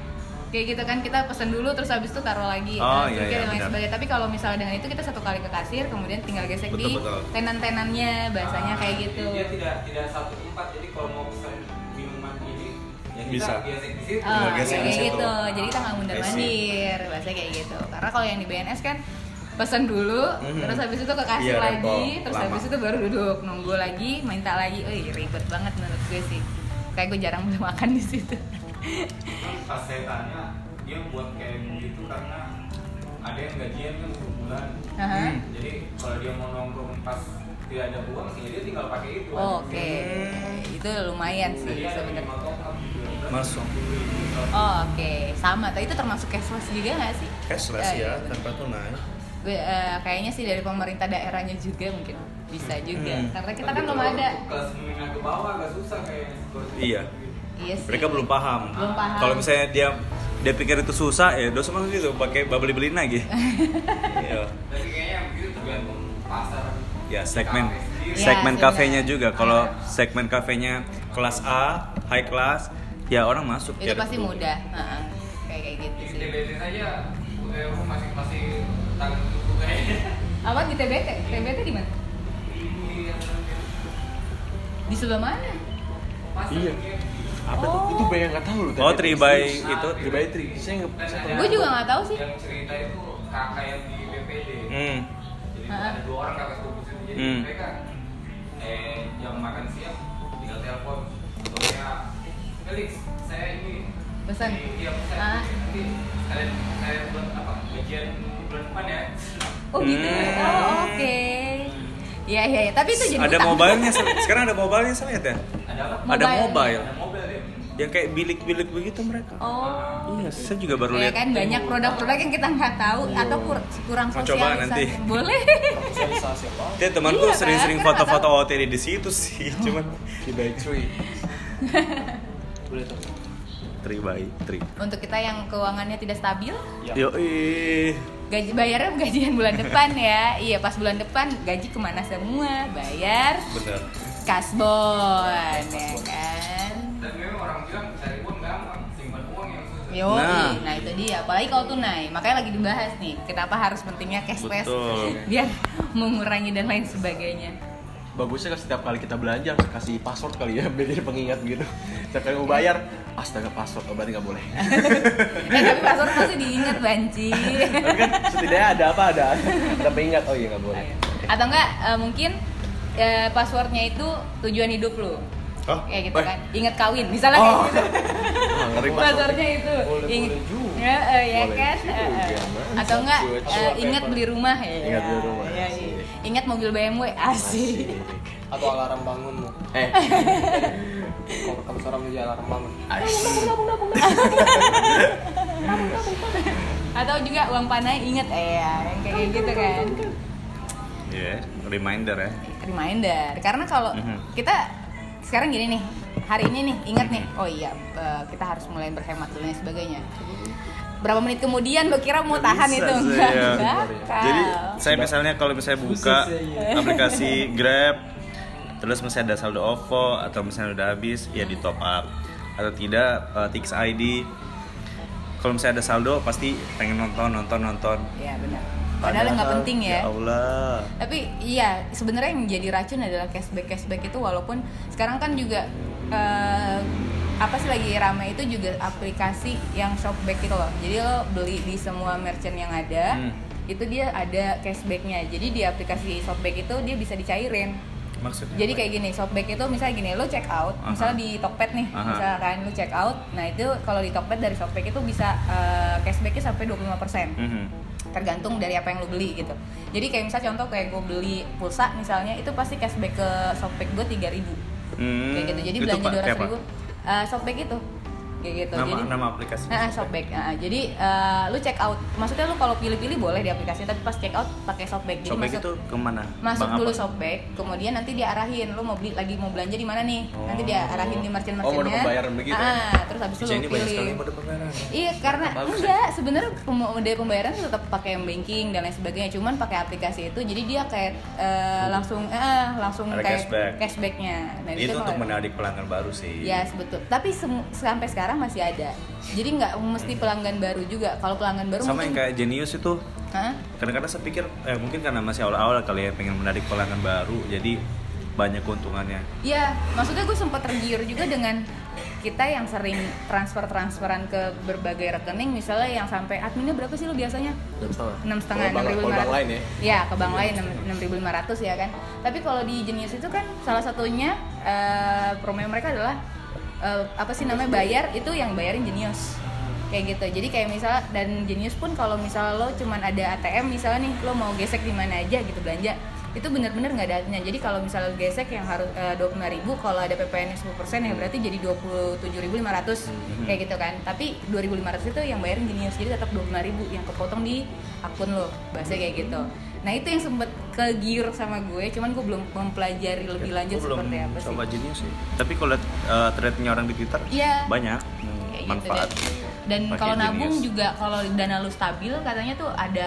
kayak gitu kan kita pesen dulu terus habis itu taruh lagi Oh, nah, iya, iya, dan lain benar. sebagainya tapi kalau misalnya dengan itu kita satu kali ke kasir kemudian tinggal gesek di Betul, betul. tenan-tenannya bahasanya Ah, kayak gitu Dia tidak tidak satu tempat. Jadi kalau mau pesan minuman ini ya kita Bisa. gesek di situ. Oh, Tinggal gesek kayak di situ. gitu. Jadi kita nggak mundar mandir, bahasa kayak gitu. Karena kalau yang di BNS kan pesan dulu, Mhm. terus habis itu ke kasir Iya, lagi, terus Lama. habis itu baru duduk nunggu lagi, minta lagi. Oh, ribet banget menurut gue sih. Kayak gue jarang (laughs) makan di situ. Kan Pas saya tanya, dia buat kayak begitu karena ada yang gajian kan satu bulan. Aha. Hmm. Jadi kalau dia mau nongkrong pas tidak ada uang sih dia tinggal pakai itu. Oh, Oke, itu lumayan sih sebenarnya. juga. Masuk. Oh, Oke, sama. Tapi itu termasuk cashless juga nggak sih? Cashless Eh, ya, iya. tanpa tunai. Gue, eh, kayaknya sih dari pemerintah daerahnya juga mungkin bisa juga. Hmm. Karena kita Tapi kan belum ada. Kelas menengah ke bawah agak susah kayaknya. Iya. Itu. Iya sih. Mereka belum paham. Belum paham. Kalau misalnya dia dia pikir itu susah ya dosa maksud itu pakai beli beliin lagi. (laughs) Iya. Tapi kayaknya begitu tergantung pasar. Ya segmen kafe sendiri. Ya, segmen kafenya benar. juga. Kalau segmen kafenya kelas A, high class, ya orang masuk. itu ya, pasti betul. mudah Heeh. kayak kayak gitu Di sih TBT saja UTU masih masih tangan tubuh kayaknya. apa di TBT TBT di mana di sebelah mana Masih Iya. Apa tuh? Oh. Itu banyak nggak tahu loh. Oh, tadi. three by itu. Three by three. Saya nggak. Nggak- Gue juga nggak tahu sih. Yang cerita itu kakak yang di BPD. Hmm. Jadi ada dua orang kakak sepupu sini. Jadi Hmm. mereka eh jam makan siang tinggal telepon contohnya Felix saya ini Pesan. dia pesan Ah. nanti kalian saya buat apa gajian bulan depan ya oh gitu Hmm. oh oke Iya iya iya. tapi itu jadi Ada mobilenya (laughs) sekarang ada mobilenya saya lihat ya. ada apa Ada Mobile. mobile. ada mobil ya Yang kayak bilik-bilik begitu mereka. oh Iya, saya juga baru ya lihat. kan banyak produk-produk yang kita nggak tahu atau kur- kurang Mau coba sosialisasi nanti. boleh Sosialisasi apa? Dia temanku Iya kan? sering-sering Kan foto-foto OOTD di situ sih, (laughs) cuman Three by three. (laughs) Boleh tuh. 3 by 3. untuk kita yang keuangannya tidak stabil Ya. Yo, ih. gaji bayarnya gajian bulan (laughs) depan ya iya pas bulan depan gaji ke mana semua bayar Bener. kasbon ya kan dan memang orang bilang cari uang gampang simpan uang yang susah Yo, Nah. nah. itu dia. Apalagi kalau tunai, makanya lagi dibahas nih. Kenapa harus pentingnya cashless? (laughs) Biar mengurangi dan lain sebagainya. Bagusnya kan setiap kali kita belanja harus kasih password kali ya, (laughs) biar jadi pengingat gitu. Setiap kali mau bayar, astaga password, oh, berarti nggak boleh. (laughs) eh tapi password pasti diingat banci. Tapi kan setidaknya ada apa ada, ada pengingat. Oh iya nggak boleh. Atau enggak eh, mungkin ya, passwordnya itu tujuan hidup lu Oh, kayak gitu eh. kan ingat kawin misalnya Oh. kayak gitu (laughs) Ah, ngeri banget. passwordnya itu Boleh- Ingat- boleh juga. ya, eh, ya Boleh kan juga. Mas. atau enggak cuy. ingat beli rumah ya Ingat beli rumah, ya, asik. iya. ingat mobil BMW asik Atau alarm bangunmu. Eh, (laughs) Kalau kamu seorang menjadi alarm bangun. atau juga uang panai ingat eh ya yang kayak gitu kan Iya, reminder ya. reminder karena kalau Mhm. kita sekarang gini nih hari ini nih ingat nih. Oh iya kita harus mulai berhemat dan lain sebagainya. Berapa menit kemudian lo kira mau tahan Bisa itu? sih, enggak ya. Jadi saya misalnya kalau misalnya buka aplikasi Grab, terus misalnya ada saldo OVO atau misalnya udah habis, ya di top up. Atau tidak eh, Tix ID. Kalau misalnya ada saldo pasti pengen nonton nonton nonton. ya benar padahal nggak penting ya, Ya Allah. tapi iya sebenarnya yang menjadi racun adalah cashback cashback itu walaupun sekarang kan juga eh, apa sih lagi ramai itu juga aplikasi yang shopback itu loh jadi lo beli di semua merchant yang ada Hmm. itu dia ada cashbacknya jadi di aplikasi shopback itu dia bisa dicairin Maksudnya? jadi apa? kayak gini shopback itu misalnya gini lo check out Aha. misalnya di Tokped nih Aha. misalkan lo check out nah itu kalau di Tokped dari shopback itu bisa eh, cashbacknya sampai 25% Mhm. tergantung dari apa yang lo beli gitu jadi kayak misalnya contoh kayak gue beli pulsa misalnya itu pasti cashback ke shopback gue 3000 Hmm, kayak gitu jadi itu belanja dua ratus ribu apa? eh, shopback itu kayak gitu Nama jadi nama aplikasi. Nah, Shopback. Nah, jadi eh, lu check out. Maksudnya lu kalau pilih-pilih boleh di aplikasi, tapi pas check out pakai Shopback. Jadi Shopback masuk itu ke mana? masuk Bank dulu apa? Shopback, kemudian nanti dia arahin lu mau beli lagi mau belanja di mana nih. Nanti dia arahin di Oh, merchant-merchantnya. mode pembayaran begitu ya? Ah, terus habis itu lu pilih. mode pembayaran. Iya, karena Bagus ya? enggak sebenarnya mode pembayaran tetap pakai banking dan lain sebagainya, cuman pakai aplikasi itu jadi dia kayak eh, langsung eh langsung Ada kayak cashback. cashbacknya. Nah, itu untuk kalau- menarik pelanggan baru sih. Ya sebetul. Tapi sampai sekarang masih ada. Jadi nggak mesti pelanggan baru juga. Kalau pelanggan baru Sama yang mungkin. kayak Genius itu kadang-kadang saya pikir eh, mungkin karena masih awal-awal kali ya pengen menarik pelanggan baru jadi banyak keuntungannya Iya, maksudnya gue sempat tergiur juga dengan kita yang sering transfer transferan ke berbagai rekening, misalnya yang sampai adminnya berapa sih lo biasanya? enam setengah. enam ribu lima ratus lain ya. ya ke bank lain enam ribu lima ratus ya kan tapi kalau di Genius itu kan salah satunya eh, promo mereka adalah eh, apa sih namanya bayar itu yang bayarin Genius. Kayak gitu. Jadi kayak misal dan Genius pun kalau misal lo cuman ada ATM misalnya nih lo mau gesek di mana aja gitu belanja itu bener-bener nggak ada artinya jadi kalau misalnya gesek yang harus dua puluh ribu kalau ada PPN 10% ya berarti jadi dua puluh tujuh ribu lima ratus kayak gitu kan. Tapi 2.500 itu yang bayarin Genius jadi tetap 25.000 ribu yang kepotong di akun lo bahasa kayak gitu nah itu yang sempet kegiur sama gue cuman gue belum mempelajari lebih lanjut belum seperti apa sih. coba Genius sih. Tapi kalau lihat uh, threadnya orang di Twitter Iya. banyak gitu manfaat. Deh. dan kalau nabung Genius. juga kalau dana lu stabil katanya tuh ada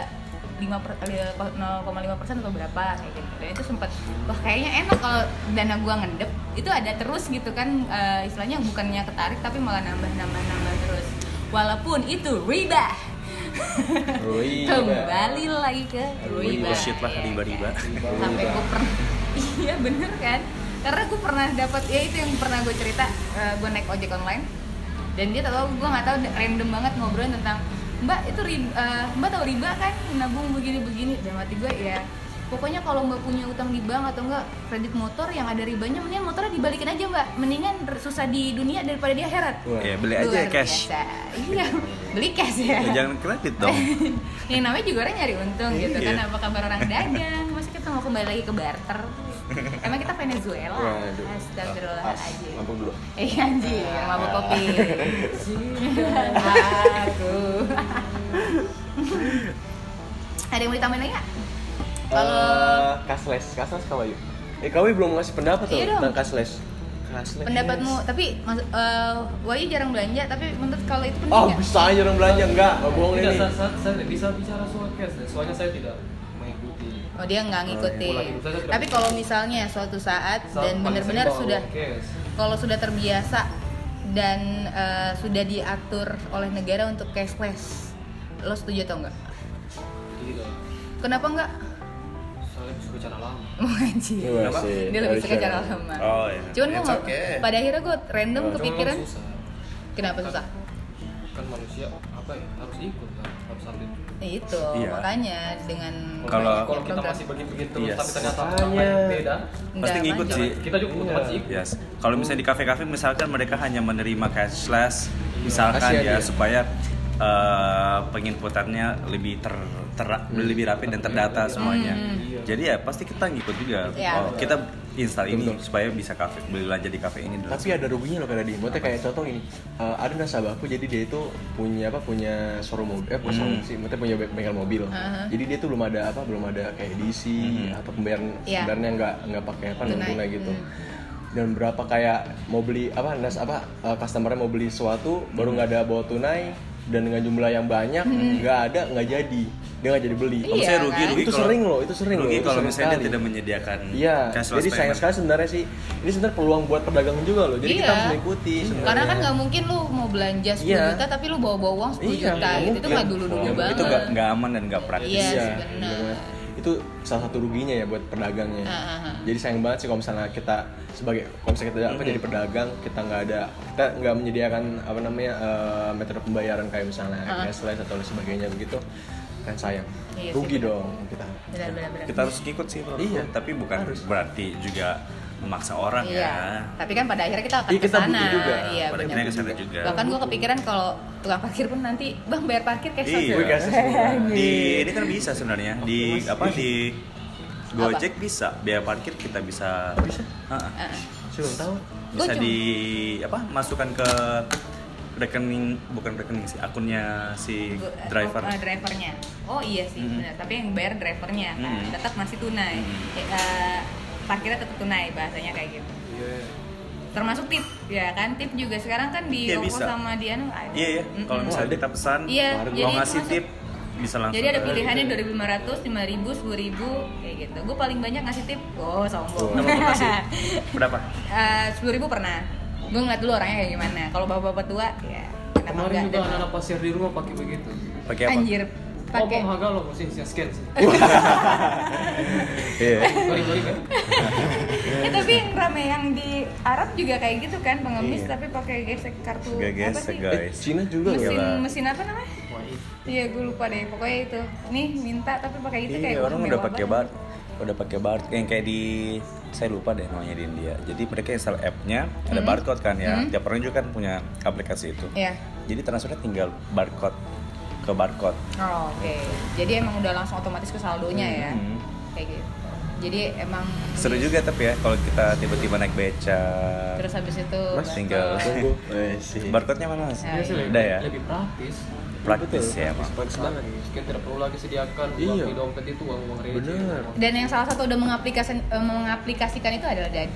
5 per, 0,5 persen atau berapa kayak gitu dan itu sempat wah kayaknya enak kalau dana gua ngendep. Itu ada terus gitu kan eh, istilahnya bukannya ketarik tapi malah nambah nambah nambah terus. Walaupun itu riba Riba. kembali lagi ke riba bullshit lah riba-riba sampai gue pernah (laughs) iya bener kan? Karena gue pernah dapat ya itu yang pernah gue cerita gue naik ojek online. Dan dia tahu gue nggak tahu random banget ngobrolin tentang mbak itu riba, eh, mbak tahu riba kan? Nabung begini begini dan mati gue ya pokoknya kalau mbak punya utang di bank atau enggak kredit motor yang ada ribanya mendingan motornya dibalikin aja mbak. Mendingan susah di dunia daripada di akhirat. Wah. ya beli aja Luar cash. iya beli cash ya. Ya, jangan kredit dong. (laughs) Yang namanya juga orang nyari untung gitu kan Iya. apa kabar orang dagang? Masa kita mau kembali lagi ke barter? Emang kita Venezuela? Astagfirullahaladzim Mabuk dulu. eh anjir mabuk kopi. (laughs) Aku (laughs) ada yang mau ditambahin lagi? Kalau Eh, cashless, cashless kau yuk. Eh kau belum ngasih pendapat tuh Iya dong. tentang cashless. Cashless. pendapatmu tapi eh, Wahyu jarang belanja tapi menurut kalau itu penting Oh nggak? bisa aja orang belanja enggak? Nggak bohong Tidak, ini. saya, saya, saya tidak bisa bicara soal cash, soalnya saya tidak mengikuti. Oh dia nggak ngikutin. Oh, iya. Tidak- Tapi kalau misalnya suatu saat Saat dan benar-benar sudah kalau sudah terbiasa dan eh, sudah diatur oleh negara untuk cashless, lo setuju atau enggak? Tidak. Kenapa enggak? Suka cara lama. (laughs) Mau anjir. Iya. Dia lebih suka cara lama. Oh, iya. Cuman gue It's nggak- okay. pada akhirnya gue random Oh, Cuma kepikiran susah. kenapa susah? kan manusia apa ya harus ikut kan harus update juga itu Iya. makanya dengan Kalau- kalau kita program. masih begitu terus Yes. tapi ternyata apa yang beda Nggak Pasti ngikut manja. sih. kita juga Iya. otomatis ikut Yes. Kalau misalnya di kafe-kafe misalkan mereka hanya menerima cashless, misalkan Kasihan ya dia. supaya eh, penginputannya lebih ter, ter- lebih rapi dan terdata semuanya. Hmm. Jadi ya pasti kita ngikut juga. Iya, oh, betul. kita install ini Betul. supaya bisa kafe belanja di kafe ini dulu. tapi ada ruginya loh kayak tadi Maksudnya kayak contoh ini eh, ada nasabahku jadi dia itu punya apa punya showroom mobil eh Hmm. sih maksudnya punya be- bengkel mobil Uh-huh. jadi dia tuh belum ada apa belum ada kayak edisi Hmm. atau pembayaran Iya. pembayarannya nggak nggak pakai apa non Tunai. gitu Hmm. dan berapa kayak mau beli apa nas apa eh, customernya mau beli sesuatu baru nggak ada bawa tunai dan dengan jumlah yang banyak nggak ada nggak jadi dia nggak jadi beli Iya, Maksudnya rugi, kan? rugi Itu kalau- sering loh, itu sering loh, rugi itu kalau sering misalnya dia tidak menyediakan Iya, jadi sayang sekali sebenarnya sih. Ini sebenarnya peluang buat pedagang juga loh. Jadi kita Iya. harus mengikuti sebenarnya. karena kan nggak mungkin lu mau belanja 10 Iya. juta tapi lu bawa-bawa uang 10 Iya, juta gitu itu nggak dulu dulu banget Itu nggak nggak aman dan nggak praktis. Iya, Iya, benar. Itu salah satu ruginya ya buat pedagangnya. Ah, ah, ah. Jadi sayang banget sih kalau misalnya kita sebagai kalau misalnya kita apa jadi pedagang kita nggak ada kita nggak menyediakan apa namanya eh, metode pembayaran kayak misalnya Ah. cashless atau lain sebagainya begitu kan sayang. Iya sih, Rugi benar. dong kita. benar benar benar Kita harus ikut sih, bro. Iya. Tapi bukan berarti juga memaksa orang Iya, ya. tapi kan pada akhirnya kita akan Iya, kita ke sana. butuh juga. Iya, Pada benar. akhirnya ke sana juga. Bahkan gue kepikiran kalau tukang parkir pun nanti, bang bayar parkir cash Iya. (laughs) Di ini kan bisa sebenarnya di apa di Gojek bisa biaya parkir kita bisa Bisa? Ah, Saya belum tahu. bisa di apa masukkan ke rekening bukan rekening sih akunnya si gua- driver oh, eh, drivernya. Oh iya sih, Mhm. benar. Tapi yang bayar drivernya kan, Mhm. tetap masih tunai. Mhm. Eh, eh, parkirnya tetap tunai bahasanya kayak gitu. iya Termasuk tip, ya kan? Tip juga sekarang kan di Iya, OVO bisa. sama di Anu ada. iya iya Mm-mm. kalau misalnya kita pesan Iya, mau jadi ngasih termasuk- tip bisa langsung Jadi ada pilihannya 2500, 5000, 10000 kayak gitu. Gue paling banyak ngasih tip. Oh, sombong. Sih? (laughs) berapa Eh, sepuluh ribu pernah. Gue ngeliat dulu orangnya kayak gimana. Kalau bapak-bapak tua, ya kenapa kemarin enggak? juga anak-anak pasir di rumah pakai begitu pakai apa Anjir, oh pakai. bang harga lo sih scan sih (laughs) iya sorry sorry kan Eh, tapi yang rame yang di Arab juga kayak gitu kan, pengemis Iya. tapi pakai gesek kartu Gak apa gesek sih? guys Cina juga Mesin Gila. mesin apa namanya? Iya, gue lupa deh. Pokoknya itu. Nih minta tapi pakai itu kayak iya wah, orang udah pakai bar udah pakai bar yang kayak di saya lupa deh namanya di India jadi mereka install app-nya ada Mhm. barcode kan ya Mhm. tiap orang juga kan punya aplikasi itu Iya. jadi transfernya tinggal barcode ke barcode Oh, oke. Jadi emang udah langsung otomatis ke saldonya ya. Mhm. Kayak gitu. Jadi emang seru juga tapi ya kalau kita tiba-tiba naik beca Terus habis itu Mas, tinggal (laughs) barcode-nya mana mas sih, iya. udah ya lebih praktis praktis ya emang Praktis banget. Sekian tidak perlu lagi sediakan Iya. uang di dompet itu uang uang receh Bener. Dan yang salah satu udah mengaplikasikan eh, mengaplikasikan itu adalah Dadi.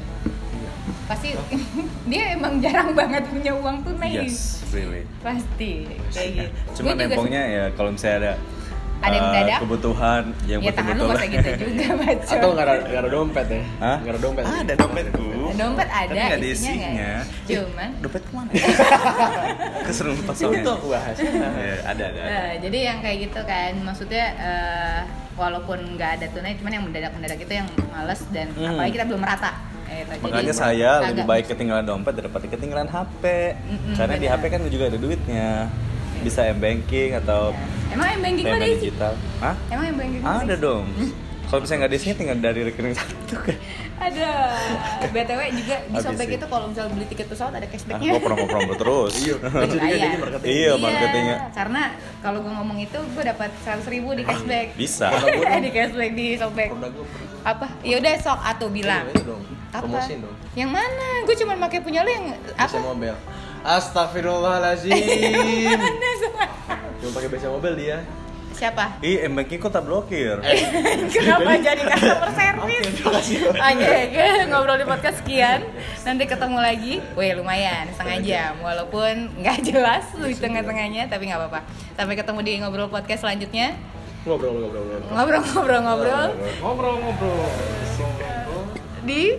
Pasti (laughs) dia emang jarang banget punya uang tunai. yes really Pasti kayak gitu. cuma nempongnya ya kalau misalnya ada Ada yang eh, mendadak? kebutuhan yang ya tangan lu gitu juga (laughs) baca. Atau nggak ada nggak ada dompet ya? Hah? Nggak ada dompet. ada dompetku Dompet ada, tapi nggak ada isinya ada. Cuman dompet ke mana (laughs) keseru pas Itu aku bahas. Iya, ada ada, ada. Eh, jadi yang kayak gitu kan maksudnya eh, walaupun nggak ada tunai cuman yang mendadak mendadak itu yang males dan Hmm. apalagi kita belum merata gitu. Jadi makanya saya lebih baik ketinggalan dompet daripada ketinggalan HP Mm-mm, karena di benar. HP kan juga ada duitnya bisa m banking atau emang yang banking mana sih digital Hah? emang yang banking ada dong kalau misalnya nggak di sini tinggal dari rekening satu kan ada btw juga di sih. itu kalau misalnya beli tiket pesawat ada ah, cashbacknya gue promo-promo terus Iya. (laughs) Marketing. Iya, marketingnya. karena kalau gue ngomong itu gue dapat seratus ribu di cashback bisa (laughs) di cashback di gua. apa ya udah sok atau bilang Itu dong. apa yang mana gue cuma pakai punya lu yang apa Mobile. Astagfirullahalazim. Semua (laughs) Cuma pakai BC Mobile dia. siapa ih banking kok tak blokir (laughs) Kenapa jadi customer service? Oke, oke, ngobrol di podcast sekian. Nanti ketemu lagi. Wih, lumayan, setengah jam. Walaupun nggak jelas di tengah-tengahnya, tapi nggak apa-apa. Sampai ketemu di ngobrol podcast selanjutnya. Ngobrol ngobrol ngobrol. Ngobrol-ngobrol-ngobrol ngobrol-ngobrol di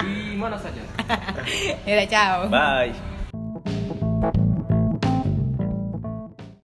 di mana saja. Ya. Bye.